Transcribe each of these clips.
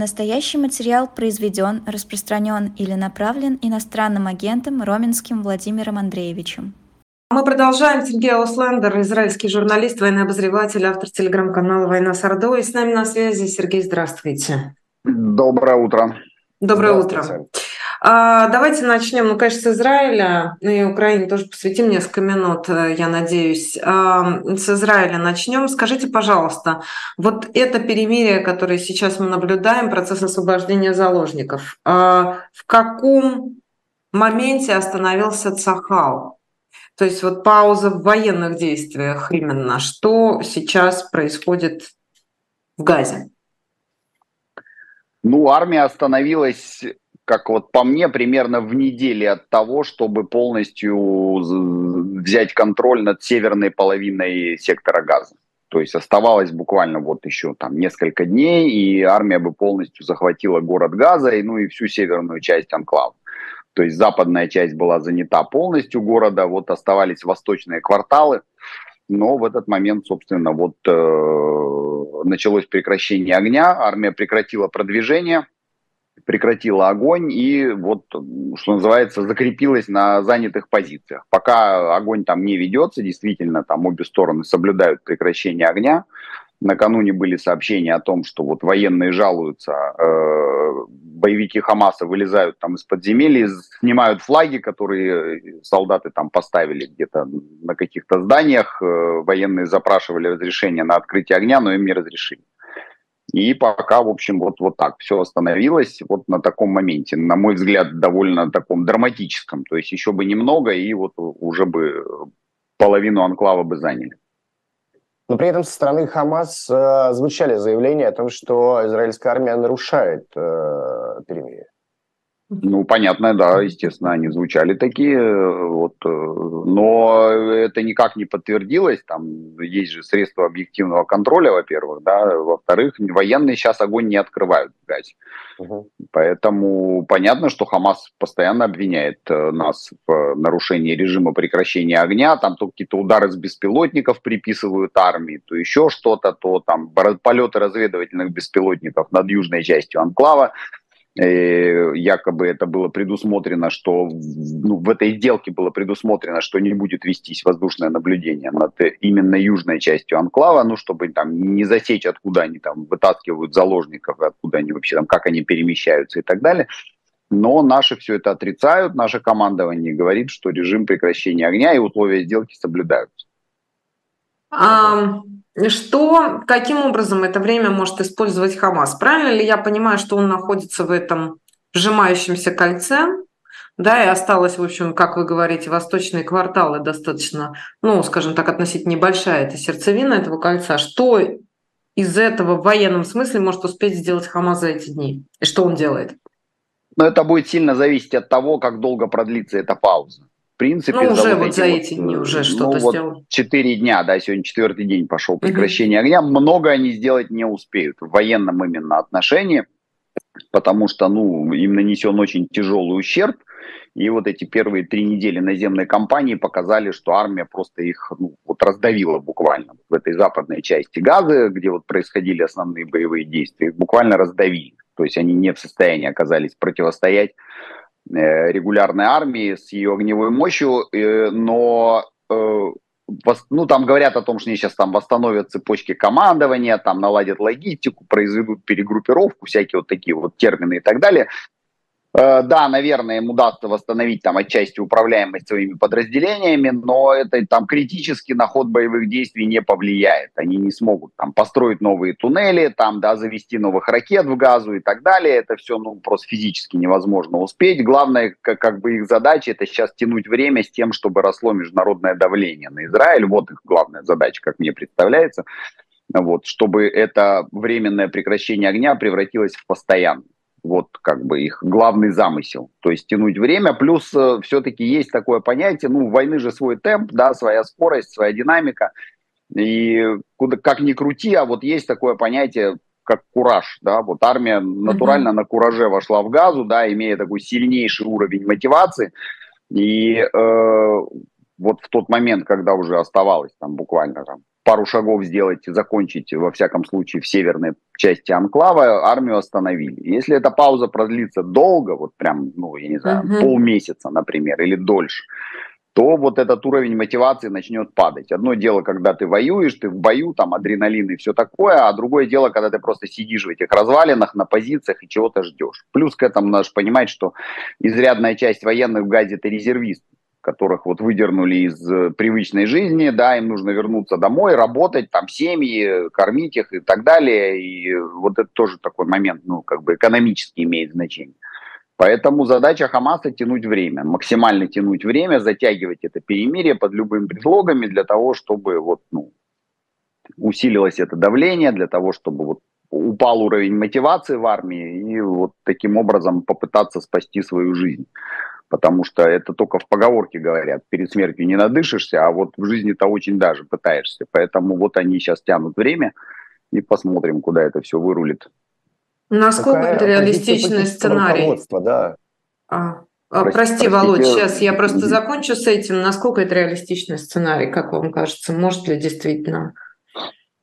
Настоящий материал произведен, распространен или направлен иностранным агентом Роменским Владимиром Андреевичем. Мы продолжаем. Сергей Ауслендер, израильский журналист, военный обозреватель, автор телеграм-канала «Война с Ордой». И с нами на связи Сергей, здравствуйте. Доброе утро. Доброе утро. А, давайте начнем, ну, конечно, с Израиля, ну и Украине тоже посвятим несколько минут, э, я надеюсь. А, с Израиля начнем. Скажите, пожалуйста, вот это перемирие, которое сейчас мы наблюдаем, процесс освобождения заложников, а, в каком моменте остановился Цахал? То есть вот пауза в военных действиях именно. Что сейчас происходит в Газе? Ну, армия остановилась, как вот по мне, примерно в неделе от того, чтобы полностью взять контроль над северной половиной сектора газа. То есть оставалось буквально вот еще там несколько дней, и армия бы полностью захватила город Газа, и, ну и всю северную часть анклава. То есть западная часть была занята полностью города, вот оставались восточные кварталы. Но в этот момент, собственно, вот э, началось прекращение огня, армия прекратила продвижение, прекратила огонь и вот, что называется, закрепилась на занятых позициях. Пока огонь там не ведется, действительно, там обе стороны соблюдают прекращение огня, Накануне были сообщения о том, что вот военные жалуются, э, боевики Хамаса вылезают там из подземелий, снимают флаги, которые солдаты там поставили где-то на каких-то зданиях. Э, военные запрашивали разрешение на открытие огня, но им не разрешили. И пока, в общем, вот, вот так все остановилось вот на таком моменте, на мой взгляд, довольно таком драматическом. То есть еще бы немного, и вот уже бы половину анклава бы заняли. Но при этом со стороны Хамас э, звучали заявления о том, что израильская армия нарушает э, перемирие. Ну, понятно, да, естественно, они звучали такие, э, вот, э, но это никак не подтвердилось, там есть же средства объективного контроля, во-первых, да, во-вторых, военные сейчас огонь не открывают. Угу. Поэтому понятно, что Хамас постоянно обвиняет э, нас в нарушении режима прекращения огня, там то какие-то удары с беспилотников приписывают армии, то еще что-то, то там полеты разведывательных беспилотников над южной частью Анклава, якобы это было предусмотрено, что ну, в этой сделке было предусмотрено, что не будет вестись воздушное наблюдение над именно южной частью анклава, ну, чтобы там не засечь, откуда они там вытаскивают заложников, откуда они вообще там, как они перемещаются и так далее. Но наши все это отрицают, наше командование говорит, что режим прекращения огня и условия сделки соблюдаются. Что, каким образом это время может использовать Хамас? Правильно ли я понимаю, что он находится в этом сжимающемся кольце, да, и осталось, в общем, как вы говорите, восточные кварталы достаточно, ну, скажем так, относительно небольшая это сердцевина этого кольца. Что из этого в военном смысле может успеть сделать Хамас за эти дни? И что он делает? Но это будет сильно зависеть от того, как долго продлится эта пауза принципе... Ну, уже за вот, вот за эти дни уже ну, что-то ну, сделал. Четыре дня, да, сегодня четвертый день пошел прекращение угу. огня. Много они сделать не успеют в военном именно отношении, потому что, ну, им нанесен очень тяжелый ущерб. И вот эти первые три недели наземной кампании показали, что армия просто их ну, вот раздавила буквально в этой западной части Газы, где вот происходили основные боевые действия, их буквально раздавили. То есть они не в состоянии оказались противостоять Э, регулярной армии с ее огневой мощью, э, но э, ну, там говорят о том, что они сейчас там восстановят цепочки командования, там наладят логистику, произведут перегруппировку, всякие вот такие вот термины и так далее. Э, да, наверное, им удастся восстановить там отчасти управляемость своими подразделениями, но это там критически на ход боевых действий не повлияет. Они не смогут там построить новые туннели, там, да, завести новых ракет в газу и так далее. Это все, ну, просто физически невозможно успеть. Главное, как, как бы их задача, это сейчас тянуть время с тем, чтобы росло международное давление на Израиль. Вот их главная задача, как мне представляется. Вот, чтобы это временное прекращение огня превратилось в постоянное. Вот как бы их главный замысел. То есть тянуть время. Плюс э, все-таки есть такое понятие, ну, войны же свой темп, да, своя скорость, своя динамика. И куда, как ни крути, а вот есть такое понятие, как кураж, да, вот армия натурально uh-huh. на кураже вошла в газу, да, имея такой сильнейший уровень мотивации, и э, вот в тот момент, когда уже оставалось там буквально там пару шагов сделать, закончить, во всяком случае, в северной части анклава, армию остановили. Если эта пауза продлится долго, вот прям, ну, я не знаю, угу. полмесяца, например, или дольше, то вот этот уровень мотивации начнет падать. Одно дело, когда ты воюешь, ты в бою, там адреналин и все такое, а другое дело, когда ты просто сидишь в этих развалинах на позициях и чего-то ждешь. Плюс к этому надо понимать, что изрядная часть военных в Газе это резервисты которых вот выдернули из э, привычной жизни, да, им нужно вернуться домой, работать, там семьи, кормить их и так далее. И вот это тоже такой момент, ну, как бы экономически имеет значение. Поэтому задача Хамаса тянуть время, максимально тянуть время, затягивать это перемирие под любыми предлогами для того, чтобы вот, ну, усилилось это давление, для того, чтобы вот упал уровень мотивации в армии и вот таким образом попытаться спасти свою жизнь. Потому что это только в поговорке говорят, перед смертью не надышишься, а вот в жизни-то очень даже пытаешься. Поэтому вот они сейчас тянут время и посмотрим, куда это все вырулит. Насколько Какая это реалистичный сценарий? Да. А, а, прости, прости, Володь, сейчас я просто закончу с этим. Насколько это реалистичный сценарий, как вам кажется? Может ли действительно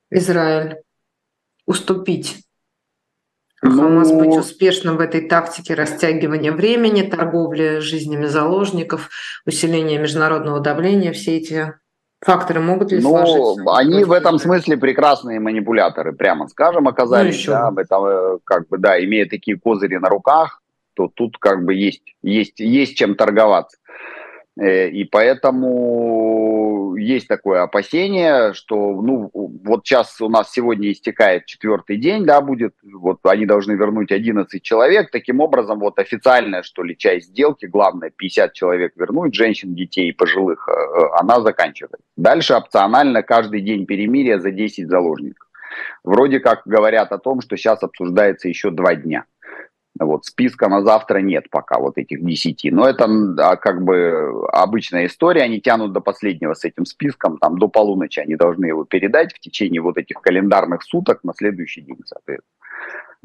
Израиль уступить? Ну, Хамас быть успешным в этой тактике растягивания времени, торговли жизнями заложников, усиления международного давления, все эти Факторы могут ли ну, сложиться? Они в этом смысле прекрасные манипуляторы, прямо скажем, оказались. Ну, да, этом, э, как бы, да, имея такие козыри на руках, то тут как бы есть, есть, есть чем торговаться. Э, и поэтому есть такое опасение, что, ну, вот сейчас у нас сегодня истекает четвертый день, да, будет, вот они должны вернуть 11 человек, таким образом, вот официальная, что ли, часть сделки, главное, 50 человек вернуть, женщин, детей, пожилых, э, она заканчивается. Дальше опционально каждый день перемирия за 10 заложников. Вроде как говорят о том, что сейчас обсуждается еще два дня. Вот, списка на завтра нет пока вот этих десяти. Но это а, как бы обычная история. Они тянут до последнего с этим списком. Там до полуночи они должны его передать в течение вот этих календарных суток на следующий день, соответственно.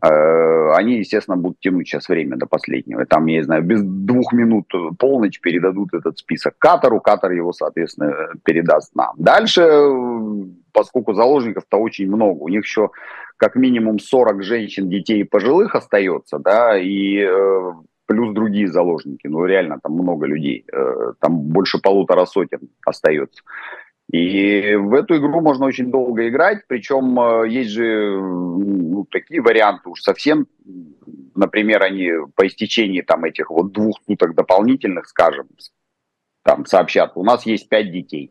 Э, они, естественно, будут тянуть сейчас время до последнего. Там, я не знаю, без двух минут полночь передадут этот список Катару, Катар его, соответственно, передаст нам. Дальше, поскольку заложников-то очень много, у них еще как минимум 40 женщин, детей и пожилых остается, да, и э, плюс другие заложники. Ну, реально, там много людей. Э, там больше полутора сотен остается. И в эту игру можно очень долго играть, причем э, есть же ну, такие варианты уж совсем, например, они по истечении там этих вот двух суток дополнительных, скажем, там сообщат, у нас есть пять детей,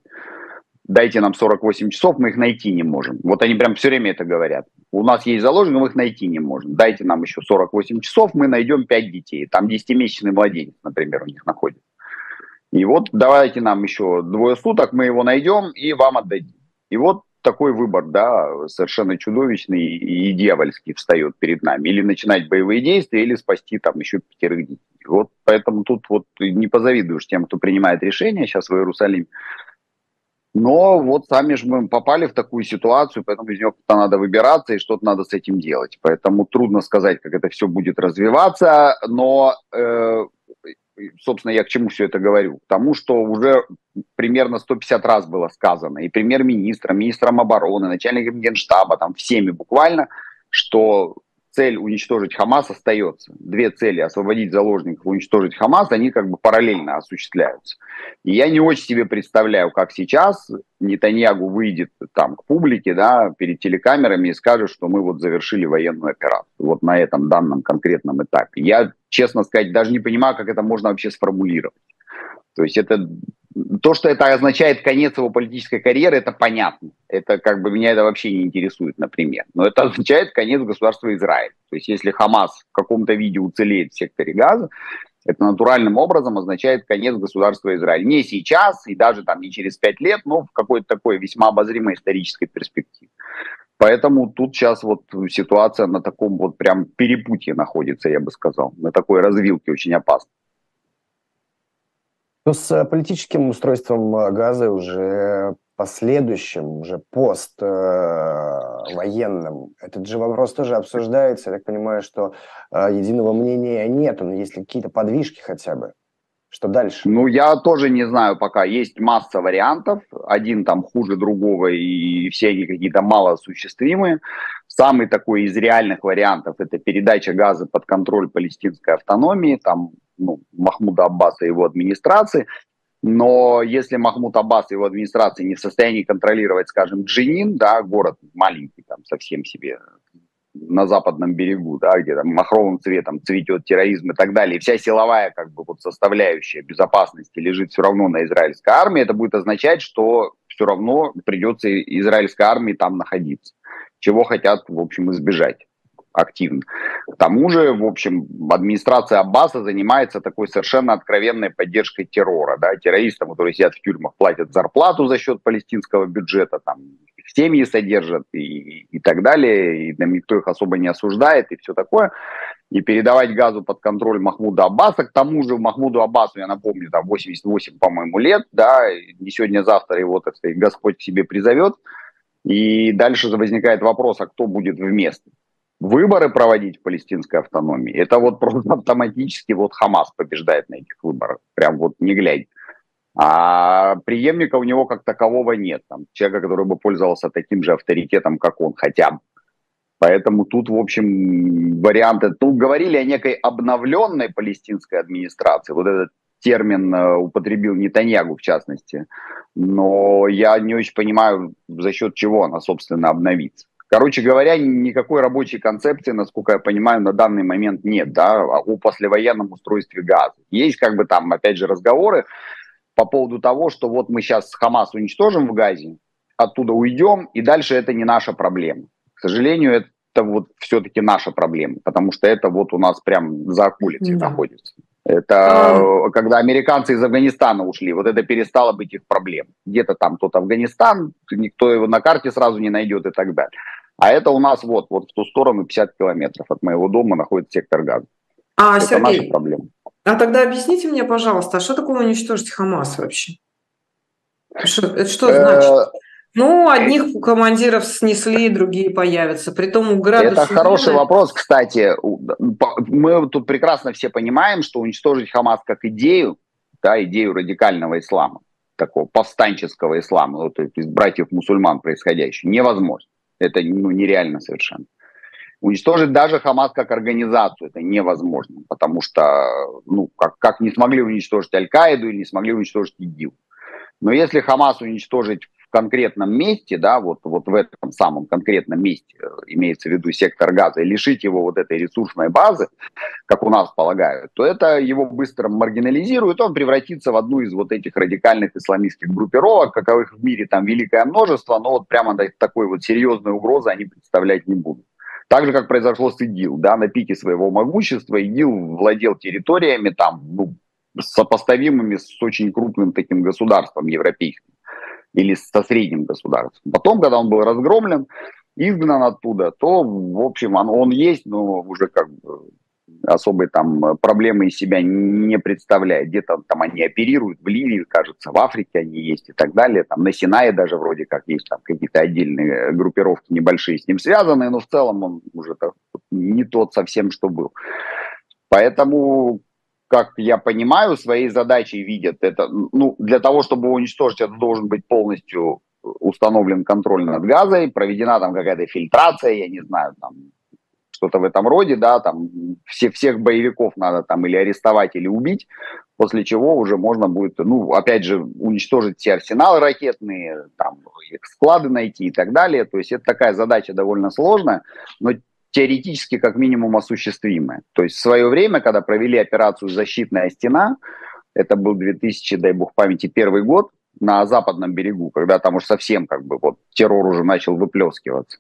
дайте нам 48 часов, мы их найти не можем. Вот они прям все время это говорят. У нас есть заложники, мы их найти не можем. Дайте нам еще 48 часов, мы найдем 5 детей. Там 10-месячный младенец, например, у них находится. И вот давайте нам еще двое суток, мы его найдем и вам отдадим. И вот такой выбор, да, совершенно чудовищный и дьявольский встает перед нами. Или начинать боевые действия, или спасти там еще пятерых детей. Вот поэтому тут вот не позавидуешь тем, кто принимает решения сейчас в Иерусалиме. Но вот сами же мы попали в такую ситуацию, поэтому из нее то надо выбираться и что-то надо с этим делать. Поэтому трудно сказать, как это все будет развиваться, но э, собственно, я к чему все это говорю? К тому, что уже примерно 150 раз было сказано и премьер-министром, министром обороны, начальником генштаба, там всеми буквально, что цель уничтожить Хамас остается. Две цели – освободить заложников, уничтожить Хамас, они как бы параллельно осуществляются. И я не очень себе представляю, как сейчас Нетаньягу выйдет там к публике, да, перед телекамерами и скажет, что мы вот завершили военную операцию. Вот на этом данном конкретном этапе. Я, честно сказать, даже не понимаю, как это можно вообще сформулировать. То есть это то, что это означает конец его политической карьеры, это понятно. Это как бы меня это вообще не интересует, например. Но это означает конец государства Израиль. То есть если Хамас в каком-то виде уцелеет в секторе Газа, это натуральным образом означает конец государства Израиль. Не сейчас и даже там не через пять лет, но в какой-то такой весьма обозримой исторической перспективе. Поэтому тут сейчас вот ситуация на таком вот прям перепутье находится, я бы сказал, на такой развилке очень опасной. Ну, с э, политическим устройством э, газа уже последующим, уже пост э, этот же вопрос тоже обсуждается. Я так понимаю, что единого мнения нет, но есть ли какие-то подвижки хотя бы? Что дальше? Ну, я тоже не знаю пока. Есть масса вариантов. Один там хуже другого, и все они какие-то малоосуществимые. Самый такой из реальных вариантов – это передача газа под контроль палестинской автономии, там, ну, Махмуда Аббаса и его администрации. Но если Махмуд Аббас и его администрация не в состоянии контролировать, скажем, Джинин, да, город маленький, там совсем себе на западном берегу, да, где там махровым цветом цветет терроризм и так далее, и вся силовая как бы вот составляющая безопасности лежит все равно на израильской армии, это будет означать, что все равно придется израильской армии там находиться, чего хотят, в общем, избежать активно. К тому же, в общем, администрация Аббаса занимается такой совершенно откровенной поддержкой террора. Да? Террористам, которые сидят в тюрьмах, платят зарплату за счет палестинского бюджета, там, семьи содержат и, и так далее, и там никто их особо не осуждает и все такое. И передавать газу под контроль Махмуда Аббаса, к тому же Махмуду Аббасу, я напомню, там 88, по-моему, лет, да, не сегодня-завтра его, так сказать, Господь к себе призовет. И дальше возникает вопрос, а кто будет вместо? Выборы проводить в палестинской автономии, это вот просто автоматически вот Хамас побеждает на этих выборах, прям вот не глядя. А преемника у него как такового нет. Там, человека, который бы пользовался таким же авторитетом, как он, хотя бы. Поэтому тут, в общем, варианты... Тут говорили о некой обновленной палестинской администрации. Вот этот термин э, употребил Нетаньягу, в частности. Но я не очень понимаю, за счет чего она, собственно, обновится. Короче говоря, никакой рабочей концепции, насколько я понимаю, на данный момент нет, да, о послевоенном устройстве газа. Есть как бы там, опять же, разговоры, по поводу того, что вот мы сейчас Хамас уничтожим в Газе, оттуда уйдем, и дальше это не наша проблема. К сожалению, это вот все-таки наша проблема, потому что это вот у нас прям за околицей да. находится. Это а... когда американцы из Афганистана ушли, вот это перестало быть их проблемой. Где-то там тот Афганистан, никто его на карте сразу не найдет и так далее. А это у нас вот, вот в ту сторону 50 километров от моего дома находится сектор газа. А, это Сергей, наша проблема. А тогда объясните мне, пожалуйста, а что такое уничтожить Хамас вообще? Что, это что э, значит? Ну, одних командиров снесли, другие появятся. Притом у градуса... Это хороший вопрос, кстати. Мы тут прекрасно все понимаем, что уничтожить Хамас как идею, да, идею радикального ислама, такого повстанческого ислама, вот, из братьев-мусульман происходящего, невозможно. Это ну, нереально совершенно. Уничтожить даже Хамас как организацию это невозможно, потому что, ну, как, как не смогли уничтожить Аль-Каиду или не смогли уничтожить ИГИЛ. Но если Хамас уничтожить конкретном месте, да, вот, вот в этом самом конкретном месте, э, имеется в виду сектор газа, и лишить его вот этой ресурсной базы, как у нас полагают, то это его быстро маргинализирует, он превратится в одну из вот этих радикальных исламистских группировок, каковых в мире там великое множество, но вот прямо такой вот серьезной угрозы они представлять не будут. Так же, как произошло с ИГИЛ, да, на пике своего могущества ИГИЛ владел территориями там, ну, сопоставимыми с очень крупным таким государством европейским или со средним государством. Потом, когда он был разгромлен, изгнан оттуда, то, в общем, он, он есть, но уже как бы особой там проблемы из себя не представляет. Где-то там они оперируют, в Ливии, кажется, в Африке они есть и так далее. Там на Синае даже вроде как есть там какие-то отдельные группировки небольшие с ним связанные, но в целом он уже не тот совсем, что был. Поэтому, как я понимаю, своей задачей видят это, ну, для того, чтобы уничтожить, это должен быть полностью установлен контроль над газой, проведена там какая-то фильтрация, я не знаю, там что-то в этом роде, да, там все, всех боевиков надо там или арестовать, или убить, после чего уже можно будет, ну, опять же, уничтожить все арсеналы ракетные, там, их склады найти и так далее. То есть это такая задача довольно сложная, но теоретически как минимум осуществимая. То есть в свое время, когда провели операцию «Защитная стена», это был 2000, дай бог памяти, первый год на западном берегу, когда там уж совсем как бы вот террор уже начал выплескиваться,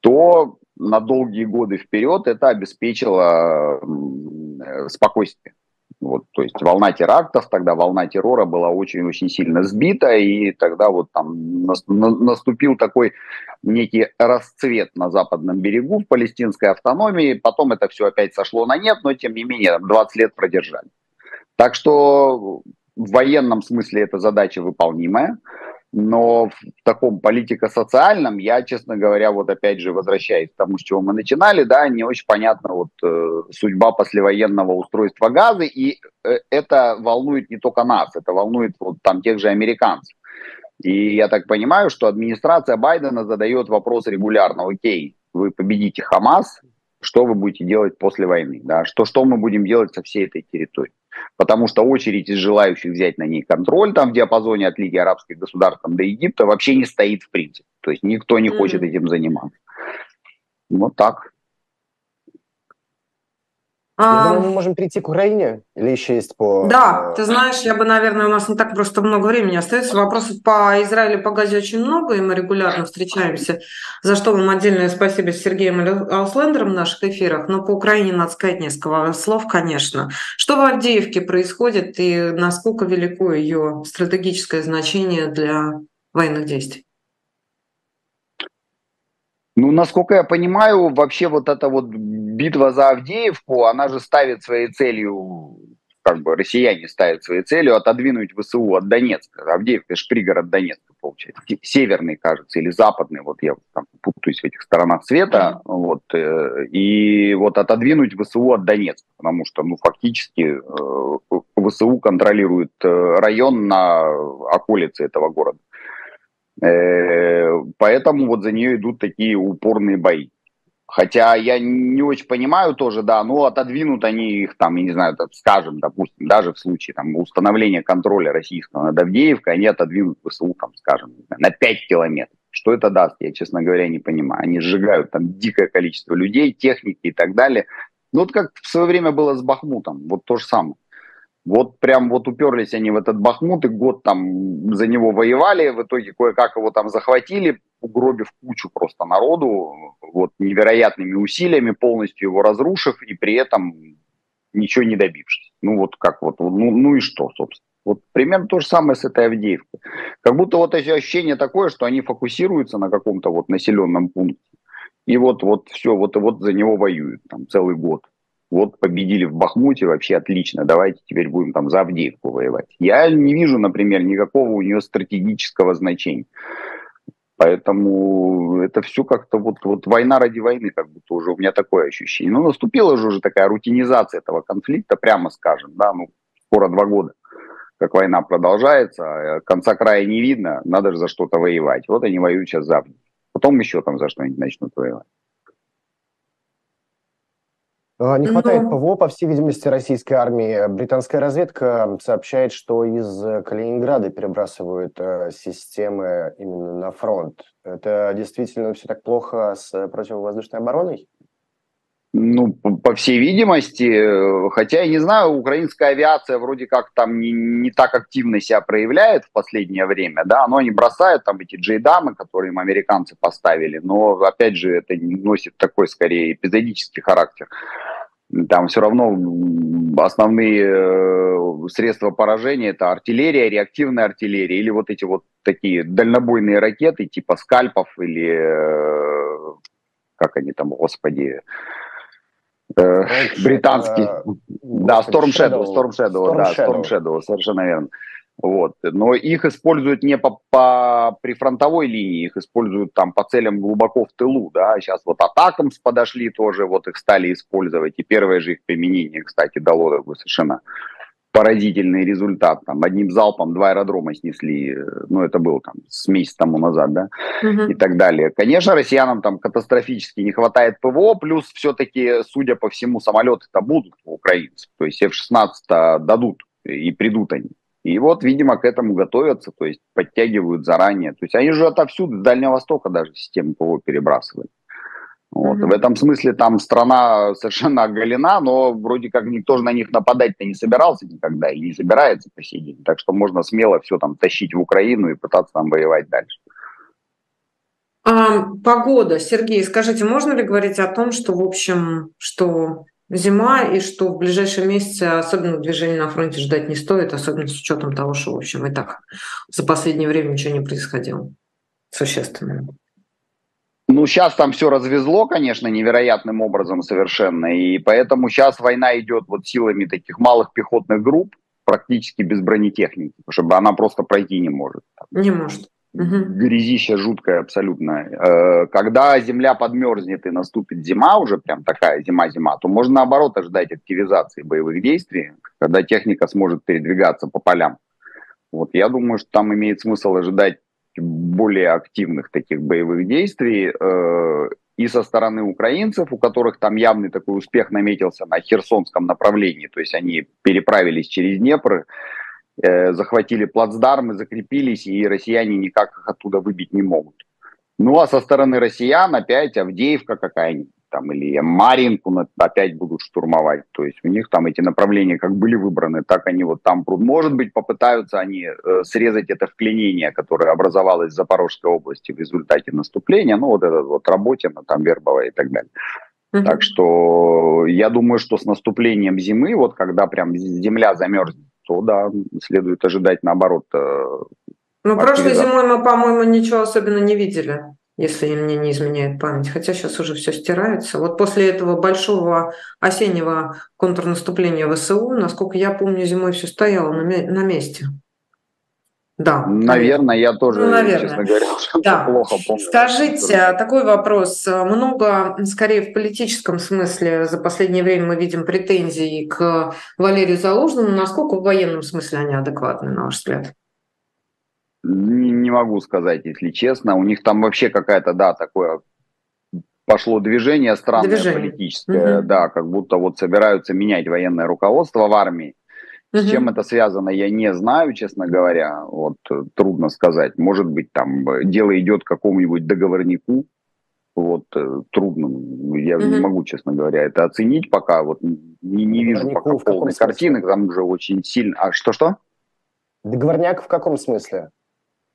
то на долгие годы вперед это обеспечило спокойствие. Вот, то есть волна терактов, тогда волна террора была очень-очень сильно сбита, и тогда вот там наступил такой некий расцвет на западном берегу в палестинской автономии, потом это все опять сошло на нет, но тем не менее 20 лет продержали. Так что в военном смысле эта задача выполнимая. Но в таком политико-социальном я, честно говоря, вот опять же возвращаясь к тому, с чего мы начинали, да, не очень понятна вот э, судьба послевоенного устройства газа и э, это волнует не только нас, это волнует вот там тех же американцев. И я так понимаю, что администрация Байдена задает вопрос регулярно, окей, вы победите Хамас, что вы будете делать после войны, да, что, что мы будем делать со всей этой территорией. Потому что очередь из желающих взять на ней контроль там в диапазоне от Лиги арабских государств там, до Египта вообще не стоит в принципе. То есть никто не mm-hmm. хочет этим заниматься. Вот так. Я думаю, мы можем перейти к Украине или еще есть по... Да, ты знаешь, я бы, наверное, у нас не так просто много времени остается. Вопросов по Израилю, по Газе очень много, и мы регулярно встречаемся, за что вам отдельное спасибо с Сергеем Ауслендером в наших эфирах. Но по Украине надо сказать несколько слов, конечно. Что в Авдеевке происходит и насколько велико ее стратегическое значение для военных действий? Ну, насколько я понимаю, вообще вот эта вот битва за Авдеевку, она же ставит своей целью, как бы россияне ставят своей целью отодвинуть ВСУ от Донецка. Авдеевка – это же пригород Донецка, получается. Северный, кажется, или западный, вот я там путаюсь в этих сторонах света. Mm-hmm. Вот, э, и вот отодвинуть ВСУ от Донецка, потому что, ну, фактически э, ВСУ контролирует э, район на околице этого города. Э, поэтому вот за нее идут такие упорные бои. Хотя я не очень понимаю тоже, да, но отодвинут они их там, я не знаю, скажем, допустим, даже в случае там установления контроля российского над Авдеевкой, они отодвинут ВСУ, там, скажем, на 5 километров. Что это даст, я, честно говоря, не понимаю. Они сжигают там дикое количество людей, техники и так далее. Ну, вот как в свое время было с Бахмутом, вот то же самое. Вот прям вот уперлись они в этот Бахмут, и год там за него воевали, в итоге кое-как его там захватили, угробив кучу просто народу, вот невероятными усилиями, полностью его разрушив, и при этом ничего не добившись. Ну вот как вот, ну, ну и что, собственно. Вот примерно то же самое с этой Авдеевкой. Как будто вот ощущение такое, что они фокусируются на каком-то вот населенном пункте, и вот, вот все, вот, вот за него воюют там целый год вот победили в Бахмуте, вообще отлично, давайте теперь будем там за Авдеевку воевать. Я не вижу, например, никакого у нее стратегического значения. Поэтому это все как-то вот, вот война ради войны, как будто уже у меня такое ощущение. Ну, наступила же уже такая рутинизация этого конфликта, прямо скажем, да, ну, скоро два года, как война продолжается, а конца края не видно, надо же за что-то воевать. Вот они воюют сейчас за Потом еще там за что-нибудь начнут воевать. А, не хватает Но... ПВО, по всей видимости, российской армии. Британская разведка сообщает, что из Калининграда перебрасывают э, системы именно на фронт. Это действительно все так плохо с противовоздушной обороной? Ну, по всей видимости, э, хотя я не знаю, украинская авиация вроде как там не, не так активно себя проявляет в последнее время, да, но они бросают там эти джейдамы, которые им американцы поставили, но, опять же, это носит такой, скорее, эпизодический характер там все равно основные э, средства поражения это артиллерия, реактивная артиллерия или вот эти вот такие дальнобойные ракеты типа скальпов или э, как они там, господи, э, британский, да, Storm Shadow, Storm Shadow, да, Storm Shadow, совершенно верно. Вот. Но их используют не по, по прифронтовой линии, их используют там по целям глубоко в тылу, да. Сейчас вот атакам подошли тоже, вот их стали использовать. И первое же их применение, кстати, дало такой совершенно поразительный результат. Там одним залпом два аэродрома снесли, ну это было там с месяц тому назад, да, угу. и так далее. Конечно, россиянам там катастрофически не хватает ПВО, плюс все-таки, судя по всему, самолеты-то будут у украинцев. То есть F-16 дадут и придут они. И вот, видимо, к этому готовятся, то есть подтягивают заранее. То есть они же отовсюду, с Дальнего Востока даже систему ПВО перебрасывали. Вот. Mm-hmm. В этом смысле там страна совершенно оголена, но вроде как никто же на них нападать-то не собирался никогда и не собирается по сей день. Так что можно смело все там тащить в Украину и пытаться там воевать дальше. А, погода. Сергей, скажите, можно ли говорить о том, что, в общем, что зима, и что в ближайшие месяцы особенно движения на фронте ждать не стоит, особенно с учетом того, что, в общем, и так за последнее время ничего не происходило существенно. Ну, сейчас там все развезло, конечно, невероятным образом совершенно, и поэтому сейчас война идет вот силами таких малых пехотных групп, практически без бронетехники, потому что она просто пройти не может. Не может. Грязища жуткая абсолютно. Э, когда земля подмерзнет и наступит зима, уже прям такая зима-зима, то можно наоборот ожидать активизации боевых действий, когда техника сможет передвигаться по полям. Вот я думаю, что там имеет смысл ожидать более активных таких боевых действий э, и со стороны украинцев, у которых там явный такой успех наметился на Херсонском направлении, то есть они переправились через Днепр, э, захватили плацдармы, закрепились, и россияне никак их оттуда выбить не могут. Ну а со стороны россиян опять Авдеевка какая-нибудь там, или Маринку опять будут штурмовать. То есть у них там эти направления как были выбраны, так они вот там прут. Может быть, попытаются они э, срезать это вклинение, которое образовалось в Запорожской области в результате наступления, ну вот этот вот Работина, там Вербова и так далее. Так что я думаю, что с наступлением зимы, вот когда прям земля замерзнет, то да, следует ожидать наоборот. Э, ну, прошлой зимой мы, по-моему, ничего особенно не видели если мне не изменяет память. Хотя сейчас уже все стирается. Вот после этого большого осеннего контрнаступления ВСУ, насколько я помню, зимой все стояло на, на месте. Да. Наверное, я тоже, ну, наверное. честно говоря, да. плохо помню. Скажите, а такой вопрос. Много, скорее, в политическом смысле за последнее время мы видим претензии к Валерию Залужному. Насколько в военном смысле они адекватны, на ваш взгляд? Не, не могу сказать, если честно. У них там вообще какая-то, да, такое пошло движение странное движение. политическое, угу. да, как будто вот собираются менять военное руководство в армии. С чем это связано, я не знаю, честно говоря. Вот трудно сказать. Может быть, там дело идет к какому-нибудь договорнику. Вот трудно. Я угу. не могу, честно говоря, это оценить пока. Вот не, не вижу пока полной картины. Там уже очень сильно. А что-что? Договорняк в каком смысле?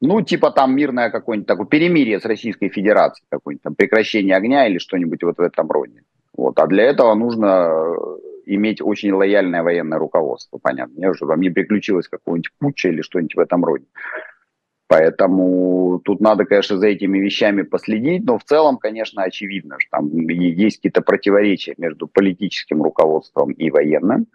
Ну, типа там мирное какое-нибудь такое перемирие с Российской Федерацией, какое-нибудь там прекращение огня или что-нибудь вот в этом роде. Вот. А для этого нужно э, иметь очень лояльное военное руководство, понятно. Я уже вам не приключилось какого-нибудь путча или что-нибудь в этом роде. Поэтому тут надо, конечно, за этими вещами последить, но в целом, конечно, очевидно, что там есть какие-то противоречия между политическим руководством и военным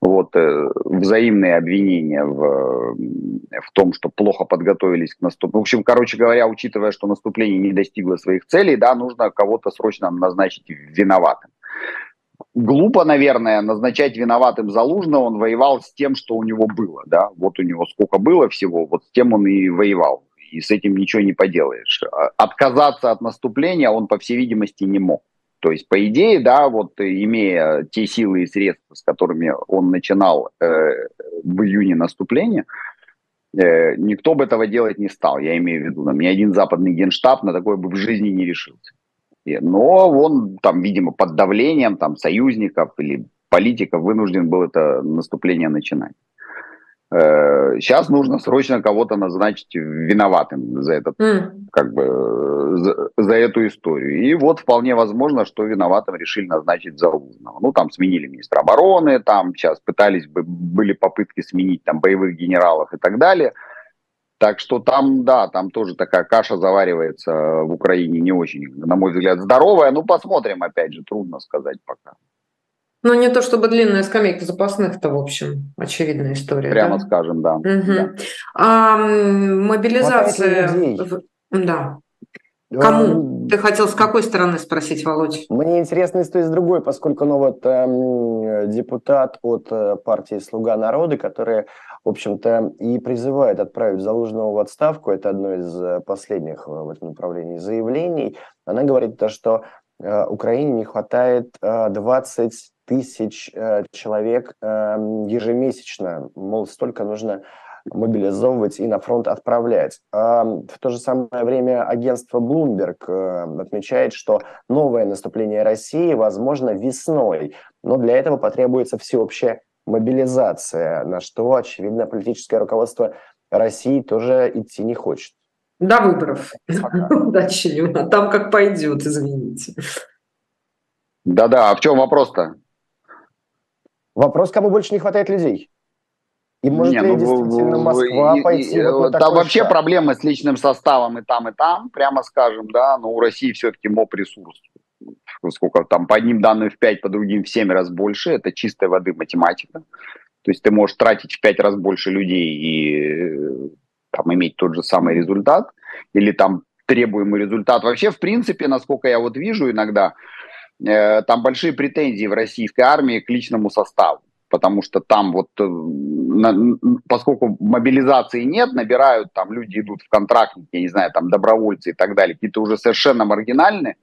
вот, э, взаимные обвинения в, в том, что плохо подготовились к наступлению. В общем, короче говоря, учитывая, что наступление не достигло своих целей, да, нужно кого-то срочно назначить виноватым. Глупо, наверное, назначать виноватым Залужного, он воевал с тем, что у него было, да, вот у него сколько было всего, вот с тем он и воевал, и с этим ничего не поделаешь. А отказаться от наступления он, по всей видимости, не мог. То есть, по идее, да, вот имея те силы и средства, с которыми он начинал э, в июне наступление, э, никто бы этого делать не стал. Я имею в виду, там, ни один западный генштаб на такое бы в жизни не решился. Но он там, видимо, под давлением там, союзников или политиков вынужден был это наступление начинать. Сейчас э, нужно срочно кого-то назначить виноватым за этот, mm. как бы, за, за эту историю. И вот вполне возможно, что виноватым решили назначить Залужного. Ну, там сменили министра обороны, там сейчас пытались, бы были попытки сменить там боевых генералов и так далее. Так что там, да, там тоже такая каша заваривается в Украине не очень, на мой взгляд, здоровая. Ну, посмотрим, опять же, трудно сказать пока. Ну, не то чтобы длинная скамейка запасных-то, в общем, очевидная история. Прямо да? скажем, да. Угу. да. А, мобилизация... Да. Кому? Ты хотел с какой стороны спросить, Володь? Мне интересно и с другой, поскольку ну, вот, э, депутат от э, партии «Слуга народа», который, в общем-то, и призывает отправить Залужного в отставку, это одно из э, последних в этом направлении заявлений, она говорит то, что э, Украине не хватает э, 20 тысяч э, человек ежемесячно. Мол, столько нужно мобилизовывать и на фронт отправлять. А в то же самое время агентство Bloomberg э, отмечает, что новое наступление России возможно весной, но для этого потребуется всеобщая мобилизация, на что, очевидно, политическое руководство России тоже идти не хочет. До выборов. Удачи, там как пойдет, извините. Да-да, а в чем вопрос-то? Вопрос, кому больше не хватает людей. И может не, ли ну, действительно Москва и, пойти и, вот на Там вообще шаг? проблемы с личным составом и там, и там, прямо скажем, да, но у России все-таки МОП-ресурс. Сколько там, по одним данным в 5, по другим в 7 раз больше, это чистой воды математика. То есть ты можешь тратить в 5 раз больше людей и там иметь тот же самый результат – или там требуемый результат. Вообще, в принципе, насколько я вот вижу иногда, э, там большие претензии в российской армии к личному составу потому что там вот, э, на, поскольку мобилизации нет, набирают, там люди идут в контрактники, я не знаю, там добровольцы и так далее, какие-то уже совершенно маргинальные,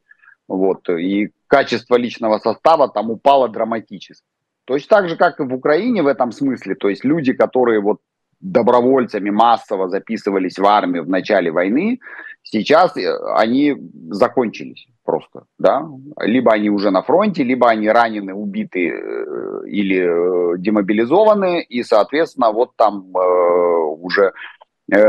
вот, и качество личного состава там упало драматически. Точно так же, как и в Украине в этом смысле, то есть люди, которые вот добровольцами массово записывались в армию в начале войны, сейчас э, они закончились просто, да, либо они уже на фронте, либо они ранены, убиты э, или э, демобилизованы, и, соответственно, вот там уже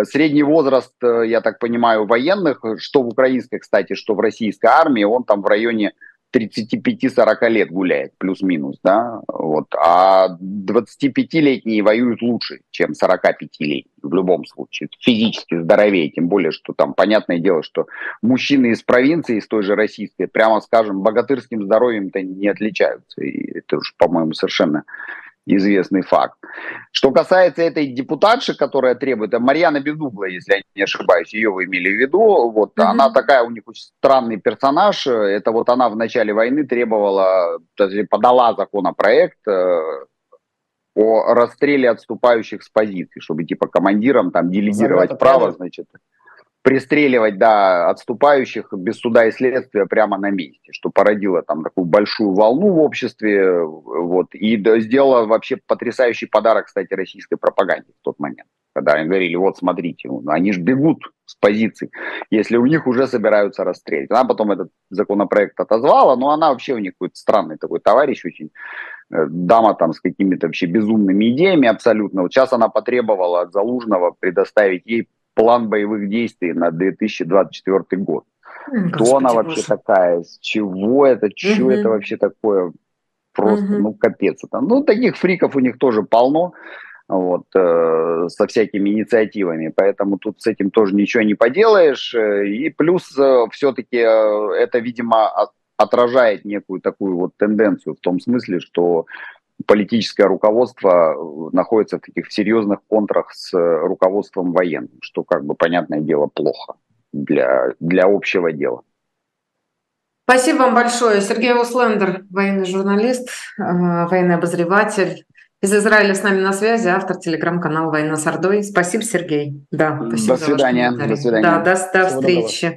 средний возраст, я так понимаю, военных, что в украинской, кстати, что в российской армии, он там в районе 35-40 лет гуляет, плюс-минус, да, вот, а 25-летние воюют лучше, чем 45-летние в любом случае, физически здоровее, тем более, что там, понятное дело, что мужчины из провинции, из той же российской, прямо скажем, богатырским здоровьем-то не отличаются, и это уж, по-моему, совершенно известный факт. Что касается этой депутатши, которая требует, Марьяна Безугла, если я не ошибаюсь, ее вы имели в виду, вот mm-hmm. она такая у них очень странный персонаж, это вот она в начале войны требовала, подала законопроект э, о расстреле отступающих с позиций, чтобы типа командирам там делегировать право, значит, пристреливать, да, отступающих без суда и следствия прямо на месте, что породило там такую большую волну в обществе, вот, и сделало вообще потрясающий подарок, кстати, российской пропаганде в тот момент, когда они говорили, вот смотрите, ну, они же бегут с позиций, если у них уже собираются расстрелять. Она потом этот законопроект отозвала, но она вообще у них какой-то странный такой товарищ очень, э, дама там с какими-то вообще безумными идеями абсолютно. Вот сейчас она потребовала от Залужного предоставить ей план боевых действий на 2024 год. Господи, Кто она вообще боже. такая? С чего это? Что угу. это вообще такое? Просто, угу. ну, капец. Это. Ну, таких фриков у них тоже полно вот, э, со всякими инициативами, поэтому тут с этим тоже ничего не поделаешь. И плюс э, все-таки э, это, видимо, отражает некую такую вот тенденцию в том смысле, что политическое руководство э, находится в таких серьезных контрах с э, руководством военным, что, как бы, понятное дело, плохо для, для общего дела. Спасибо вам большое. Сергей Услендер, военный журналист, э, военный обозреватель. Из Израиля с нами на связи, автор телеграм-канала «Война с Ордой». Спасибо, Сергей. Да, спасибо до свидания. До свидания. Да, до, до встречи.